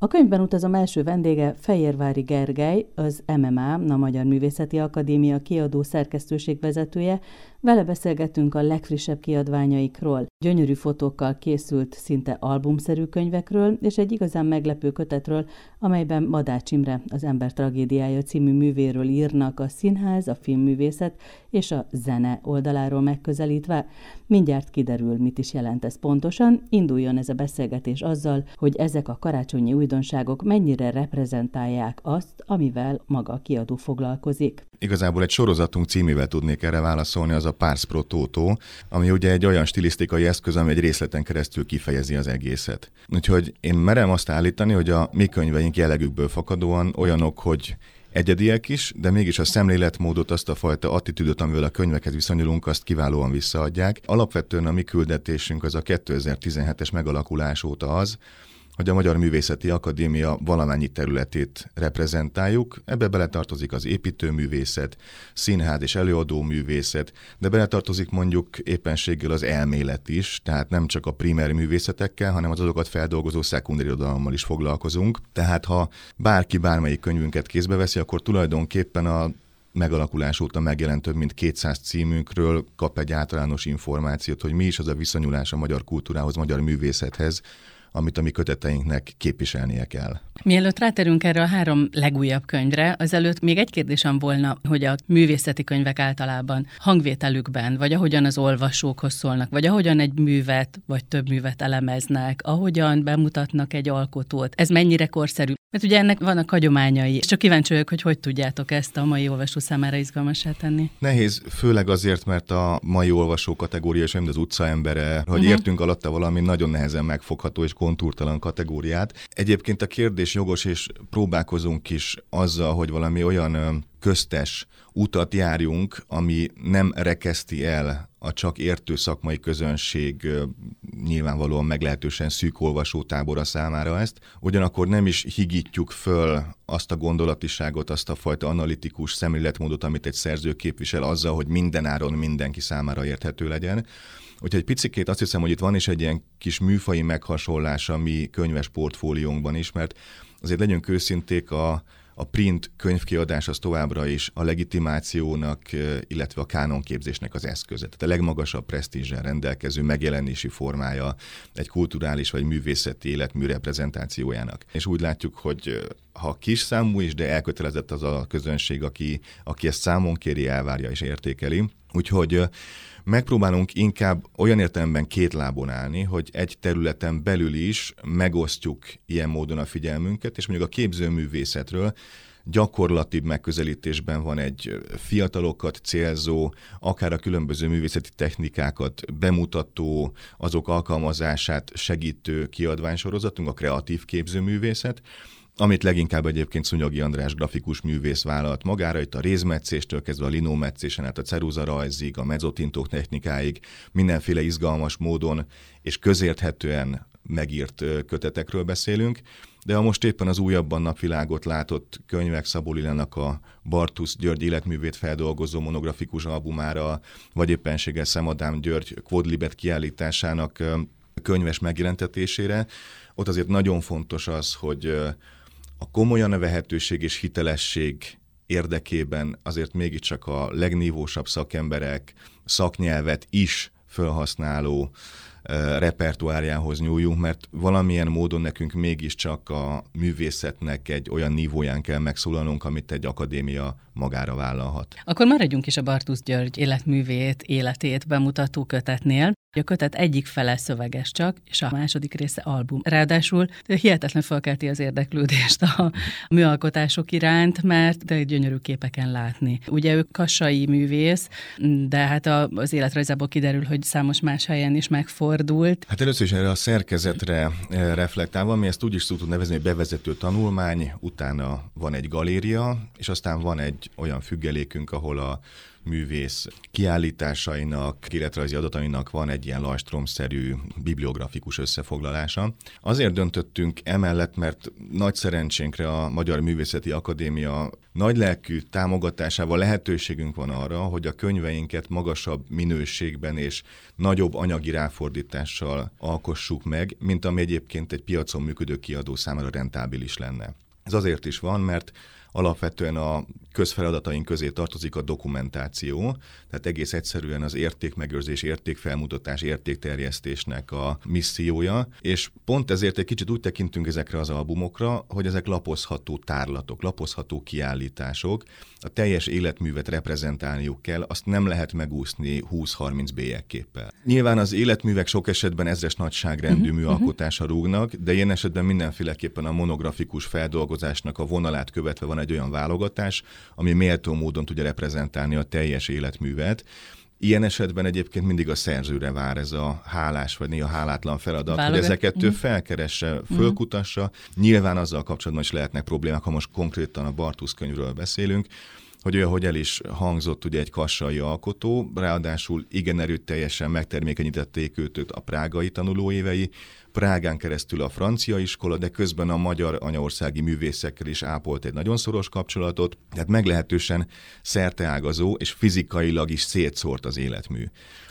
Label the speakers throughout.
Speaker 1: A könyvben utazom első vendége Fejérvári Gergely, az MMA, a Magyar Művészeti Akadémia kiadó szerkesztőség vezetője, vele beszélgetünk a legfrissebb kiadványaikról, gyönyörű fotókkal készült szinte albumszerű könyvekről, és egy igazán meglepő kötetről, amelyben Madács Imre, az Ember tragédiája című művéről írnak a színház, a filmművészet és a zene oldaláról megközelítve. Mindjárt kiderül, mit is jelent ez pontosan. Induljon ez a beszélgetés azzal, hogy ezek a karácsonyi újdonságok mennyire reprezentálják azt, amivel maga a kiadó foglalkozik.
Speaker 2: Igazából egy sorozatunk címével tudnék erre válaszolni, az a Pars Pro Toto, ami ugye egy olyan stilisztikai eszköz, ami egy részleten keresztül kifejezi az egészet. Úgyhogy én merem azt állítani, hogy a mi könyveink jellegükből fakadóan olyanok, hogy egyediek is, de mégis a szemléletmódot, azt a fajta attitűdöt, amivel a könyvekhez viszonyulunk, azt kiválóan visszaadják. Alapvetően a mi küldetésünk az a 2017-es megalakulás óta az, hogy a Magyar Művészeti Akadémia valamennyi területét reprezentáljuk. Ebbe beletartozik az építőművészet, színház és előadó művészet, de beletartozik mondjuk éppenséggel az elmélet is, tehát nem csak a primer művészetekkel, hanem az azokat feldolgozó szekundérirodalommal is foglalkozunk. Tehát ha bárki bármelyik könyvünket kézbe veszi, akkor tulajdonképpen a megalakulás óta megjelent több mint 200 címünkről kap egy általános információt, hogy mi is az a viszonyulás a magyar kultúrához, magyar művészethez, amit a mi köteteinknek képviselnie kell.
Speaker 1: Mielőtt ráterünk erre a három legújabb könyvre, azelőtt még egy kérdésem volna, hogy a művészeti könyvek általában hangvételükben, vagy ahogyan az olvasókhoz szólnak, vagy ahogyan egy művet, vagy több művet elemeznek, ahogyan bemutatnak egy alkotót, ez mennyire korszerű? Mert ugye ennek vannak hagyományai, és csak kíváncsi vagyok, hogy hogy tudjátok ezt a mai olvasó számára izgalmasá tenni.
Speaker 2: Nehéz, főleg azért, mert a mai olvasó kategória, és az utcaembere, hogy uh-huh. értünk alatta valami nagyon nehezen megfogható és kontúrtalan kategóriát. Egyébként a kérdés jogos, és próbálkozunk is azzal, hogy valami olyan köztes utat járjunk, ami nem rekeszti el a csak értő szakmai közönség nyilvánvalóan meglehetősen szűk olvasótábora számára ezt, ugyanakkor nem is higítjuk föl azt a gondolatiságot, azt a fajta analitikus szemléletmódot, amit egy szerző képvisel azzal, hogy mindenáron mindenki számára érthető legyen. Úgyhogy egy picikét azt hiszem, hogy itt van is egy ilyen kis műfai meghasonlás a mi könyves portfóliónkban is, mert azért legyünk őszinték, a, a print könyvkiadás az továbbra is a legitimációnak, illetve a kánonképzésnek az eszköze. Tehát a legmagasabb presztízsel rendelkező megjelenési formája egy kulturális vagy művészeti életmű reprezentációjának. És úgy látjuk, hogy ha kis számú is, de elkötelezett az a közönség, aki, aki ezt számon kéri, elvárja és értékeli. Úgyhogy megpróbálunk inkább olyan értelemben két lábon állni, hogy egy területen belül is megosztjuk ilyen módon a figyelmünket, és mondjuk a képzőművészetről gyakorlatibb megközelítésben van egy fiatalokat célzó, akár a különböző művészeti technikákat bemutató, azok alkalmazását segítő kiadványsorozatunk, a kreatív képzőművészet, amit leginkább egyébként Szunyogi András grafikus művész vállalt magára, itt a rézmetszéstől kezdve a linómetszésen át a ceruza rajzig, a mezzotintók technikáig, mindenféle izgalmas módon és közérthetően megírt kötetekről beszélünk, de a most éppen az újabban napvilágot látott könyvek Szabó Lilának a Bartusz György életművét feldolgozó monografikus albumára, vagy éppenséggel Szemadám György Quodlibet kiállításának könyves megjelentetésére, ott azért nagyon fontos az, hogy a komolyan vehetőség és hitelesség érdekében azért mégiscsak a legnívósabb szakemberek szaknyelvet is felhasználó repertoárjához nyúljunk, mert valamilyen módon nekünk mégiscsak a művészetnek egy olyan nívóján kell megszólalnunk, amit egy akadémia magára vállalhat.
Speaker 1: Akkor maradjunk is a Bartusz György életművét, életét bemutató kötetnél. A kötet egyik fele szöveges csak, és a második része album. Ráadásul hihetetlen felkelti az érdeklődést a műalkotások iránt, mert de gyönyörű képeken látni. Ugye ő kassai művész, de hát az életrajzából kiderül, hogy számos más helyen is megfordult.
Speaker 2: Hát először is erre a szerkezetre eh, reflektálva, mi ezt úgy is tudunk nevezni, hogy bevezető tanulmány, utána van egy galéria, és aztán van egy olyan függelékünk, ahol a művész kiállításainak, életrajzi adatainak van egy ilyen lajstromszerű bibliografikus összefoglalása. Azért döntöttünk emellett, mert nagy szerencsénkre a Magyar Művészeti Akadémia nagy lelkű támogatásával lehetőségünk van arra, hogy a könyveinket magasabb minőségben és nagyobb anyagi ráfordítással alkossuk meg, mint ami egyébként egy piacon működő kiadó számára rentábilis lenne. Ez azért is van, mert alapvetően a közfeladataink közé tartozik a dokumentáció, tehát egész egyszerűen az értékmegőrzés, értékfelmutatás, értékterjesztésnek a missziója, és pont ezért egy kicsit úgy tekintünk ezekre az albumokra, hogy ezek lapozható tárlatok, lapozható kiállítások, a teljes életművet reprezentálniuk kell, azt nem lehet megúszni 20-30 bélyegképpel. Nyilván az életművek sok esetben ezres nagyságrendű uh-huh, műalkotása rúgnak, de ilyen esetben mindenféleképpen a monografikus feldolgozásnak a vonalát követve van egy olyan válogatás, ami méltó módon tudja reprezentálni a teljes életművet. Ilyen esetben egyébként mindig a szerzőre vár ez a hálás, vagy néha hálátlan feladat, Válogat. hogy ezeket ő mhm. felkeresse, mhm. fölkutassa. Nyilván azzal kapcsolatban is lehetnek problémák, ha most konkrétan a Bartusz könyvről beszélünk, hogy olyan, hogy el is hangzott ugye egy kassai alkotó, ráadásul igen erőteljesen megtermékenyítették őt a prágai tanulóévei, Prágán keresztül a francia iskola, de közben a magyar anyaországi művészekkel is ápolt egy nagyon szoros kapcsolatot, tehát meglehetősen szerteágazó és fizikailag is szétszórt az életmű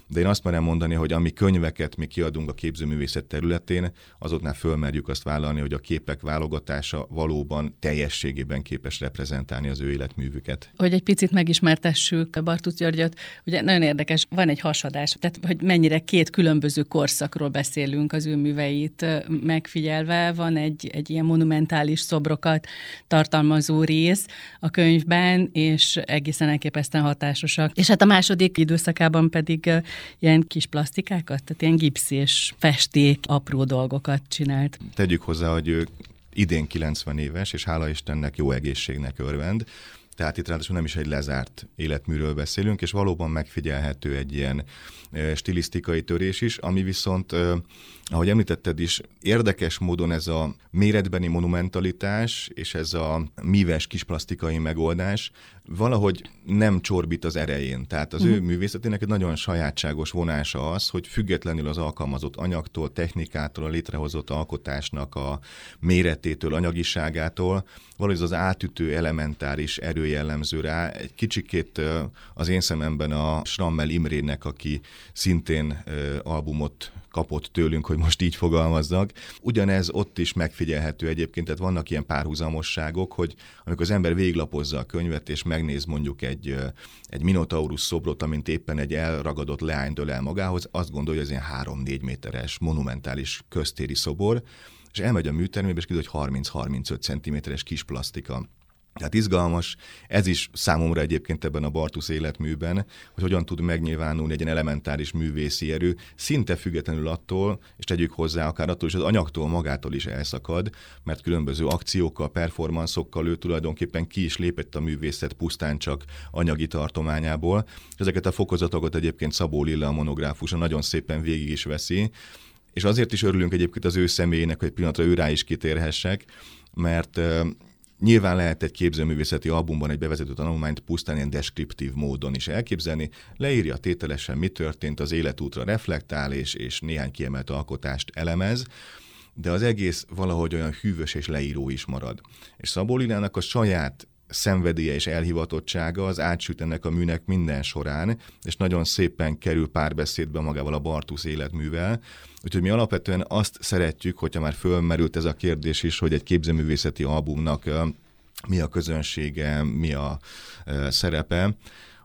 Speaker 2: de én azt merem mondani, hogy ami könyveket mi kiadunk a képzőművészet területén, azoknál fölmerjük azt vállalni, hogy a képek válogatása valóban teljességében képes reprezentálni az ő életművüket.
Speaker 1: Hogy egy picit megismertessük Bartusz Györgyöt, ugye nagyon érdekes, van egy hasadás, tehát hogy mennyire két különböző korszakról beszélünk az ő műveit megfigyelve, van egy, egy ilyen monumentális szobrokat tartalmazó rész a könyvben, és egészen elképesztően hatásosak. És hát a második időszakában pedig ilyen kis plastikákat, tehát ilyen gipsz és festék, apró dolgokat csinált.
Speaker 2: Tegyük hozzá, hogy ő idén 90 éves, és hála Istennek jó egészségnek örvend. Tehát itt ráadásul nem is egy lezárt életműről beszélünk, és valóban megfigyelhető egy ilyen stilisztikai törés is, ami viszont, ahogy említetted is, érdekes módon ez a méretbeni monumentalitás és ez a míves kis plastikai megoldás valahogy nem csorbít az erején. Tehát az uh-huh. ő mhm. művészetének egy nagyon sajátságos vonása az, hogy függetlenül az alkalmazott anyagtól, technikától, a létrehozott alkotásnak a méretétől, anyagiságától, valahogy az átütő elementáris erő jellemző rá. Egy kicsikét az én szememben a Schrammel Imrének, aki szintén albumot kapott tőlünk, hogy most így fogalmazzak. Ugyanez ott is megfigyelhető egyébként, tehát vannak ilyen párhuzamosságok, hogy amikor az ember véglapozza a könyvet, és megnéz mondjuk egy, egy Minotaurus szobrot, amint éppen egy elragadott leány dől el magához, azt gondolja, hogy ez ilyen 3-4 méteres, monumentális köztéri szobor, és elmegy a műtermébe, és kiderül, hogy 30-35 cm-es kis plastika. Tehát izgalmas, ez is számomra egyébként ebben a Bartusz életműben, hogy hogyan tud megnyilvánulni egy elementáris művészi erő, szinte függetlenül attól, és tegyük hozzá akár attól is, az anyagtól magától is elszakad, mert különböző akciókkal, performanszokkal ő tulajdonképpen ki is lépett a művészet pusztán csak anyagi tartományából. És ezeket a fokozatokat egyébként Szabó Lilla a monográfusa nagyon szépen végig is veszi, és azért is örülünk egyébként az ő személyének, hogy pillanatra ő rá is kitérhessek, mert Nyilván lehet egy képzőművészeti albumban egy bevezető tanulmányt pusztán ilyen deskriptív módon is elképzelni, leírja tételesen, mi történt, az életútra reflektál, és, és néhány kiemelt alkotást elemez, de az egész valahogy olyan hűvös és leíró is marad. És Szabó Linának a saját szenvedélye és elhivatottsága az átsüt ennek a műnek minden során, és nagyon szépen kerül párbeszédbe magával a Bartusz életművel. Úgyhogy mi alapvetően azt szeretjük, hogyha már fölmerült ez a kérdés is, hogy egy képzőművészeti albumnak mi a közönsége, mi a szerepe,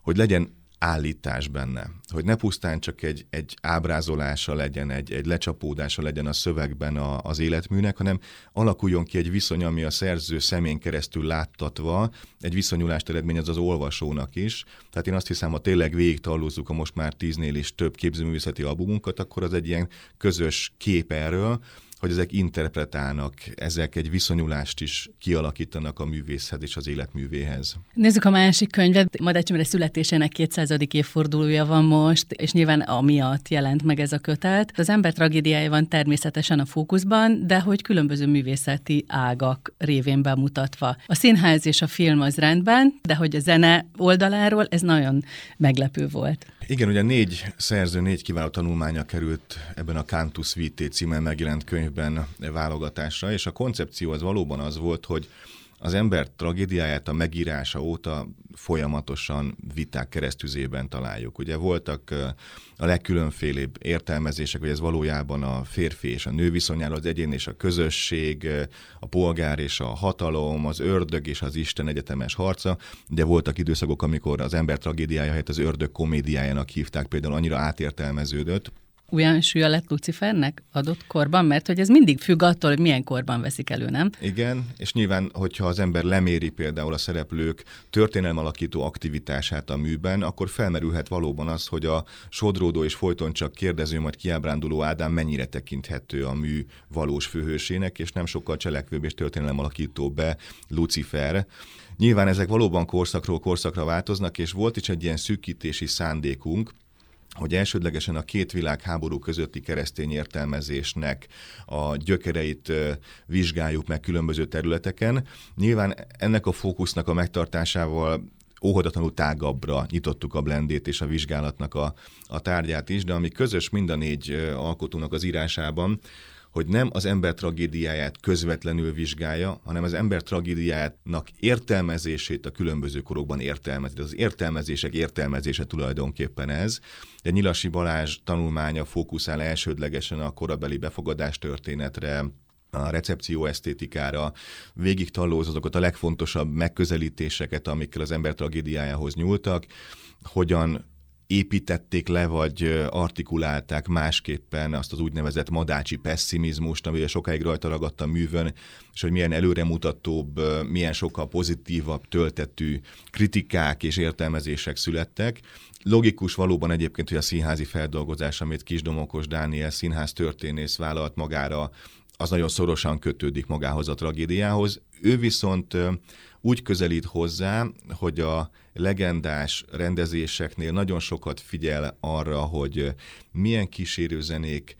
Speaker 2: hogy legyen állítás benne. Hogy ne pusztán csak egy, egy ábrázolása legyen, egy, egy lecsapódása legyen a szövegben a, az életműnek, hanem alakuljon ki egy viszony, ami a szerző szemén keresztül láttatva egy viszonyulást eredményez az olvasónak is. Tehát én azt hiszem, ha tényleg végig a most már tíznél is több képzőművészeti albumunkat, akkor az egy ilyen közös kép erről, hogy ezek interpretálnak, ezek egy viszonyulást is kialakítanak a művészhez és az életművéhez.
Speaker 1: Nézzük a másik könyvet. Madács Imre születésének 200. évfordulója van most, és nyilván amiatt jelent meg ez a kötet. Az ember tragédiája van természetesen a fókuszban, de hogy különböző művészeti ágak révén bemutatva. A színház és a film az rendben, de hogy a zene oldaláról ez nagyon meglepő volt.
Speaker 2: Igen, ugye négy szerző, négy kiváló tanulmánya került ebben a Cantus Vitae címen megjelent könyvben válogatásra, és a koncepció az valóban az volt, hogy az ember tragédiáját a megírása óta folyamatosan viták keresztüzében találjuk. Ugye voltak a legkülönfélébb értelmezések, hogy ez valójában a férfi és a nő viszonyáról, az egyén és a közösség, a polgár és a hatalom, az ördög és az Isten egyetemes harca. De voltak időszakok, amikor az ember tragédiája helyett az ördög komédiájának hívták, például annyira átértelmeződött,
Speaker 1: olyan súlya lett Lucifernek adott korban? Mert hogy ez mindig függ attól, hogy milyen korban veszik elő, nem?
Speaker 2: Igen, és nyilván, hogyha az ember leméri például a szereplők történelem alakító aktivitását a műben, akkor felmerülhet valóban az, hogy a sodródó és folyton csak kérdező, majd kiábránduló Ádám mennyire tekinthető a mű valós főhősének, és nem sokkal cselekvőbb és történelem alakító be Lucifer. Nyilván ezek valóban korszakról korszakra változnak, és volt is egy ilyen szűkítési szándékunk, hogy elsődlegesen a két világháború közötti keresztény értelmezésnek a gyökereit vizsgáljuk meg különböző területeken. Nyilván ennek a fókusznak a megtartásával óhatatlanul tágabbra nyitottuk a blendét és a vizsgálatnak a, a tárgyát is, de ami közös mind a négy alkotónak az írásában, hogy nem az ember tragédiáját közvetlenül vizsgálja, hanem az ember tragédiájának értelmezését a különböző korokban értelmezi. Az értelmezések értelmezése tulajdonképpen ez. De Nyilasi Balázs tanulmánya fókuszál elsődlegesen a korabeli befogadás történetre, a recepció esztétikára, végig tallóz azokat a legfontosabb megközelítéseket, amikkel az ember tragédiájához nyúltak, hogyan építették le, vagy artikulálták másképpen azt az úgynevezett madácsi pessimizmust, ami sokáig rajta ragadt a művön, és hogy milyen előremutatóbb, milyen sokkal pozitívabb töltetű kritikák és értelmezések születtek. Logikus valóban egyébként, hogy a színházi feldolgozás, amit Kisdomokos Dániel színház történész vállalt magára, az nagyon szorosan kötődik magához a tragédiához. Ő viszont úgy közelít hozzá, hogy a legendás rendezéseknél nagyon sokat figyel arra, hogy milyen kísérőzenék,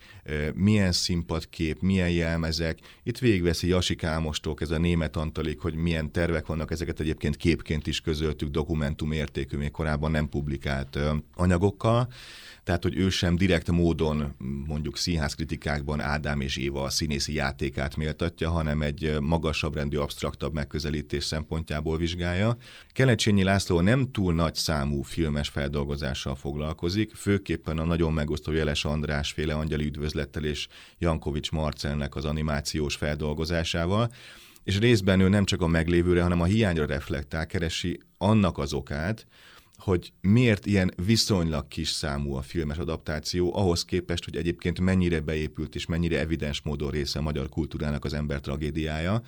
Speaker 2: milyen színpadkép, milyen jelmezek. Itt végigveszi Jasik Ámostól ez a német Antalik, hogy milyen tervek vannak, ezeket egyébként képként is közöltük dokumentum értékű, még korábban nem publikált anyagokkal. Tehát, hogy ő sem direkt módon mondjuk színház kritikákban Ádám és Éva a színészi játékát méltatja, hanem egy magasabb rendű, absztraktabb megközelítés szempontjából vizsgálja. Kelecsényi László nem túl nagy számú filmes feldolgozással foglalkozik, főképpen a nagyon megosztó Jeles András féle angyali üdvözlettel és Jankovics Marcelnek az animációs feldolgozásával, és részben ő nem csak a meglévőre, hanem a hiányra reflektál, keresi annak az okát, hogy miért ilyen viszonylag kis számú a filmes adaptáció, ahhoz képest, hogy egyébként mennyire beépült és mennyire evidens módon része a magyar kultúrának az ember tragédiája.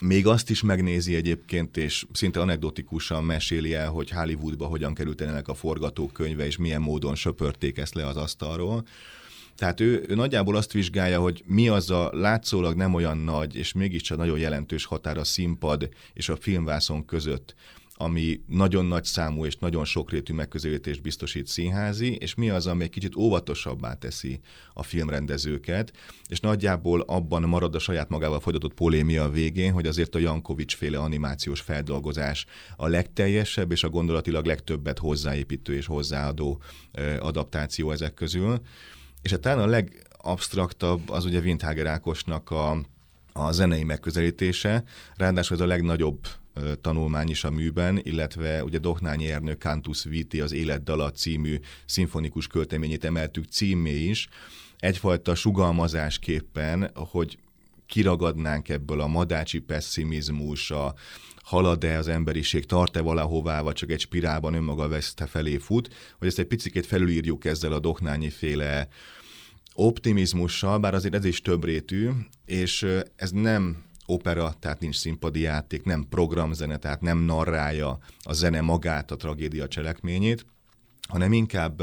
Speaker 2: Még azt is megnézi egyébként, és szinte anekdotikusan meséli el, hogy Hollywoodba hogyan került ennek a forgatókönyve, és milyen módon söpörték ezt le az asztalról. Tehát ő, ő nagyjából azt vizsgálja, hogy mi az a látszólag nem olyan nagy, és mégiscsak nagyon jelentős határ a színpad és a filmvászon között, ami nagyon nagy számú és nagyon sokrétű megközelítést biztosít színházi, és mi az, ami egy kicsit óvatosabbá teszi a filmrendezőket, és nagyjából abban marad a saját magával folytatott polémia a végén, hogy azért a Jankovics féle animációs feldolgozás a legteljesebb és a gondolatilag legtöbbet hozzáépítő és hozzáadó adaptáció ezek közül. És hát talán a legabsztraktabb az ugye Windhager Ákosnak a, a zenei megközelítése, ráadásul ez a legnagyobb tanulmány is a műben, illetve ugye Dohnányi Ernő Cantus Viti az Életdala című szimfonikus költeményét emeltük címé is, egyfajta sugalmazásképpen, hogy kiragadnánk ebből a madácsi pessimizmus, a halad-e az emberiség, tart-e valahová, vagy csak egy spirálban önmaga veszte felé fut, hogy ezt egy picit felülírjuk ezzel a Dohnányi féle optimizmussal, bár azért ez is többrétű, és ez nem opera, tehát nincs színpadi játék, nem programzene, tehát nem narrálja a zene magát, a tragédia cselekményét, hanem inkább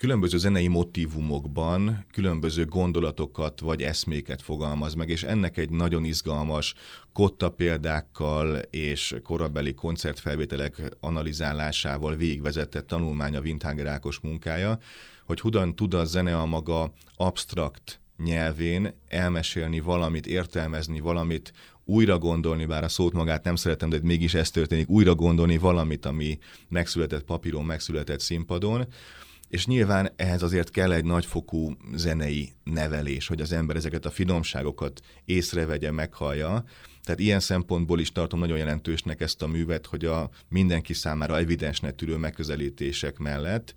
Speaker 2: különböző zenei motivumokban különböző gondolatokat vagy eszméket fogalmaz meg, és ennek egy nagyon izgalmas kotta példákkal és korabeli koncertfelvételek analizálásával végigvezetett tanulmánya Windhager Ákos munkája, hogy hogyan tud a zene a maga abstrakt nyelvén elmesélni valamit, értelmezni valamit, újra gondolni, bár a szót magát nem szeretem, de mégis ez történik, újra gondolni valamit, ami megszületett papíron, megszületett színpadon, és nyilván ehhez azért kell egy nagyfokú zenei nevelés, hogy az ember ezeket a finomságokat észrevegye, meghallja. Tehát ilyen szempontból is tartom nagyon jelentősnek ezt a művet, hogy a mindenki számára evidensnek tűrő megközelítések mellett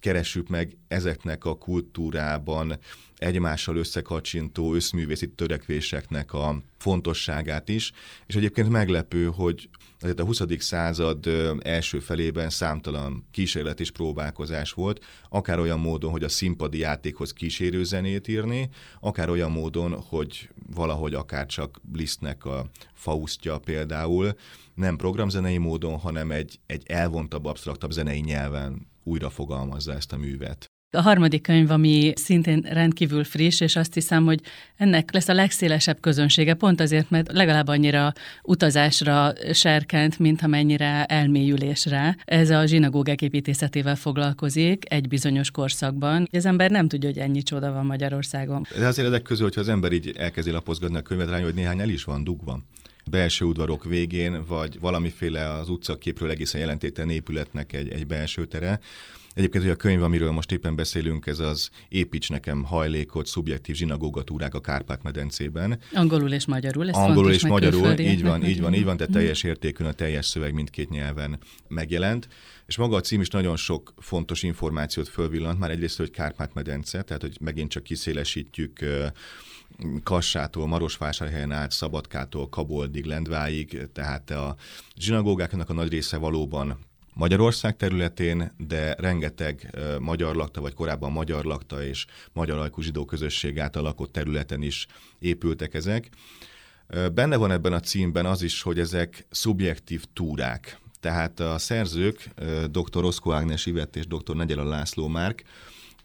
Speaker 2: keressük meg ezeknek a kultúrában egymással összekacsintó összművészi törekvéseknek a fontosságát is, és egyébként meglepő, hogy azért a 20. század első felében számtalan kísérlet és próbálkozás volt, akár olyan módon, hogy a színpadi játékhoz kísérő zenét írni, akár olyan módon, hogy valahogy akár csak Lisztnek a Faustja például, nem programzenei módon, hanem egy, egy elvontabb, absztraktabb zenei nyelven újra fogalmazza ezt a művet.
Speaker 1: A harmadik könyv, ami szintén rendkívül friss, és azt hiszem, hogy ennek lesz a legszélesebb közönsége, pont azért, mert legalább annyira utazásra serkent, mint amennyire elmélyülésre. Ez a zsinagógák építészetével foglalkozik egy bizonyos korszakban. Az ember nem tudja, hogy ennyi csoda van Magyarországon.
Speaker 2: De azért ezek közül, hogyha az ember így elkezdi lapozgatni a könyvet rá, hogy néhány el is van dugva belső udvarok végén, vagy valamiféle az utcaképről egészen jelentéten épületnek egy, egy belső tere. Egyébként, hogy a könyv, amiről most éppen beszélünk, ez az Építs nekem hajlékot, szubjektív zsinagógatúrák a Kárpát-medencében.
Speaker 1: Angolul és magyarul. Ez
Speaker 2: Angolul és magyarul, így van, így van, így van, tehát teljes értékűn a teljes szöveg mindkét nyelven megjelent. És maga a cím is nagyon sok fontos információt fölvillant, már egyrészt, hogy Kárpát-medence, tehát hogy megint csak kiszélesítjük Kassától, Marosvásárhelyen át, Szabadkától, Kaboldig, Lendváig, tehát a zsinagógáknak a nagy része valóban Magyarország területén, de rengeteg magyar lakta, vagy korábban magyar lakta és magyar ajkú zsidó közösség által lakott területen is épültek ezek. Benne van ebben a címben az is, hogy ezek szubjektív túrák. Tehát a szerzők, dr. Oszko Ágnes Ivett és dr. Negyela László Márk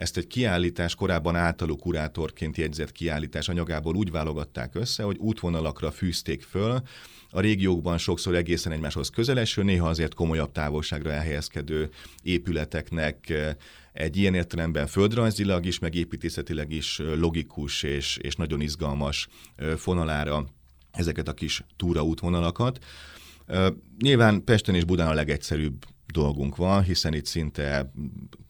Speaker 2: ezt egy kiállítás, korábban általuk kurátorként jegyzett kiállítás anyagából úgy válogatták össze, hogy útvonalakra fűzték föl, a régiókban sokszor egészen egymáshoz közeleső, néha azért komolyabb távolságra elhelyezkedő épületeknek eh, egy ilyen értelemben földrajzilag is, meg építészetileg is eh, logikus és, és nagyon izgalmas eh, fonalára ezeket a kis túraútvonalakat. Nyilván Pesten és Budán a legegyszerűbb dolgunk van, hiszen itt szinte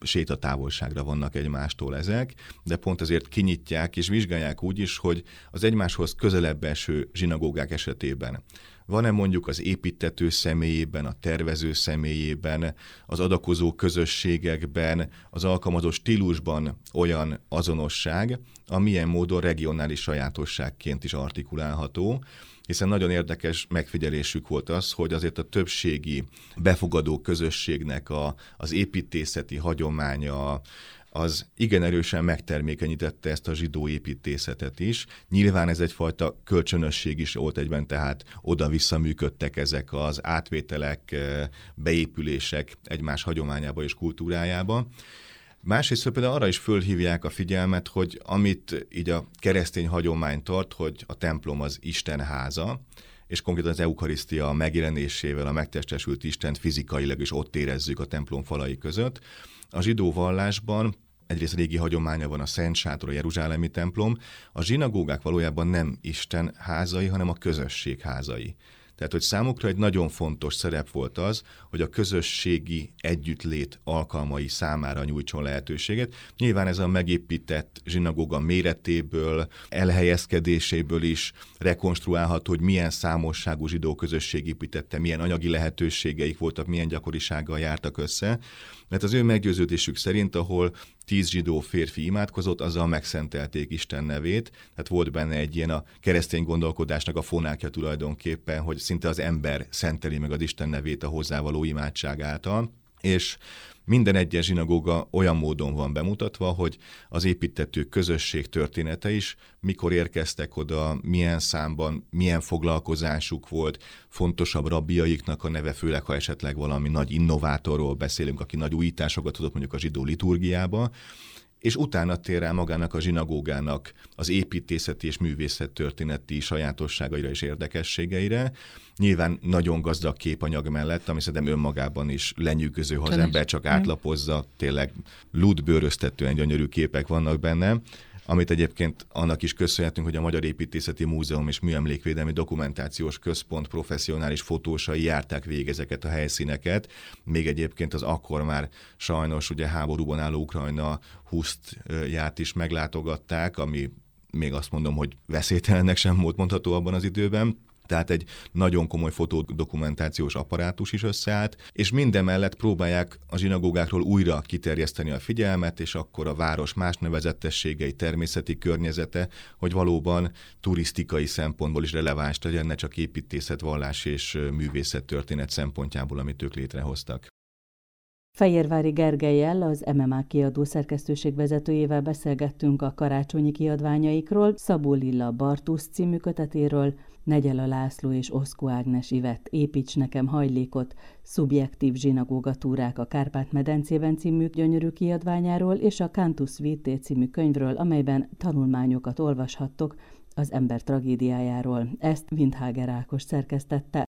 Speaker 2: sétatávolságra vannak egymástól ezek, de pont ezért kinyitják és vizsgálják úgy is, hogy az egymáshoz közelebb eső zsinagógák esetében van-e mondjuk az építető személyében, a tervező személyében, az adakozó közösségekben, az alkalmazó stílusban olyan azonosság, amilyen módon regionális sajátosságként is artikulálható, hiszen nagyon érdekes megfigyelésük volt az, hogy azért a többségi befogadó közösségnek a, az építészeti hagyománya, az igen erősen megtermékenyítette ezt a zsidó építészetet is. Nyilván ez egyfajta kölcsönösség is volt egyben, tehát oda-vissza működtek ezek az átvételek, eh, beépülések egymás hagyományába és kultúrájába. Másrészt például arra is fölhívják a figyelmet, hogy amit így a keresztény hagyomány tart, hogy a templom az Isten háza, és konkrétan az eukarisztia megjelenésével a megtestesült Istent fizikailag is ott érezzük a templom falai között. A zsidó vallásban egyrészt régi hagyománya van a Szent Sátor, a Jeruzsálemi templom. A zsinagógák valójában nem Isten házai, hanem a közösség házai. Tehát, hogy számukra egy nagyon fontos szerep volt az, hogy a közösségi együttlét alkalmai számára nyújtson lehetőséget. Nyilván ez a megépített zsinagóga méretéből, elhelyezkedéséből is rekonstruálható, hogy milyen számosságú zsidó közösség építette, milyen anyagi lehetőségeik voltak, milyen gyakorisággal jártak össze. Mert az ő meggyőződésük szerint, ahol tíz zsidó férfi imádkozott, azzal megszentelték Isten nevét, tehát volt benne egy ilyen a keresztény gondolkodásnak a fonákja tulajdonképpen, hogy szinte az ember szenteli meg az Isten nevét a hozzávaló imádság által. És minden egyes zsinagóga olyan módon van bemutatva, hogy az építető közösség története is, mikor érkeztek oda, milyen számban, milyen foglalkozásuk volt, fontosabb rabbiaiknak a neve, főleg ha esetleg valami nagy innovátorról beszélünk, aki nagy újításokat tudott mondjuk a zsidó liturgiába, és utána tér rá magának a zsinagógának az építészeti és művészettörténeti sajátosságaira és érdekességeire. Nyilván nagyon gazdag képanyag mellett, ami szerintem önmagában is lenyűgöző, ha az ember csak átlapozza, tényleg ludbőröztetően gyönyörű képek vannak benne amit egyébként annak is köszönhetünk, hogy a Magyar Építészeti Múzeum és Műemlékvédelmi Dokumentációs Központ professzionális fotósai járták végig ezeket a helyszíneket. Még egyébként az akkor már sajnos ugye háborúban álló Ukrajna járt is meglátogatták, ami még azt mondom, hogy veszélytelennek sem volt mondható abban az időben tehát egy nagyon komoly fotodokumentációs apparátus is összeállt, és mindemellett próbálják a zsinagógákról újra kiterjeszteni a figyelmet, és akkor a város más nevezetességei, természeti környezete, hogy valóban turisztikai szempontból is releváns legyen, ne csak építészet, vallás és művészet történet szempontjából, amit ők létrehoztak.
Speaker 1: Fejérvári Gergelyel, az MMA kiadó szerkesztőség vezetőjével beszélgettünk a karácsonyi kiadványaikról, Szabó Lilla Bartusz című kötetéről, Negyela László és Oszkó Ágnes Ivett Építs nekem hajlékot, szubjektív zsinagógatúrák a Kárpát-medencében című gyönyörű kiadványáról és a Cantus Vitae című könyvről, amelyben tanulmányokat olvashattok az ember tragédiájáról. Ezt Windhager Ákos szerkesztette.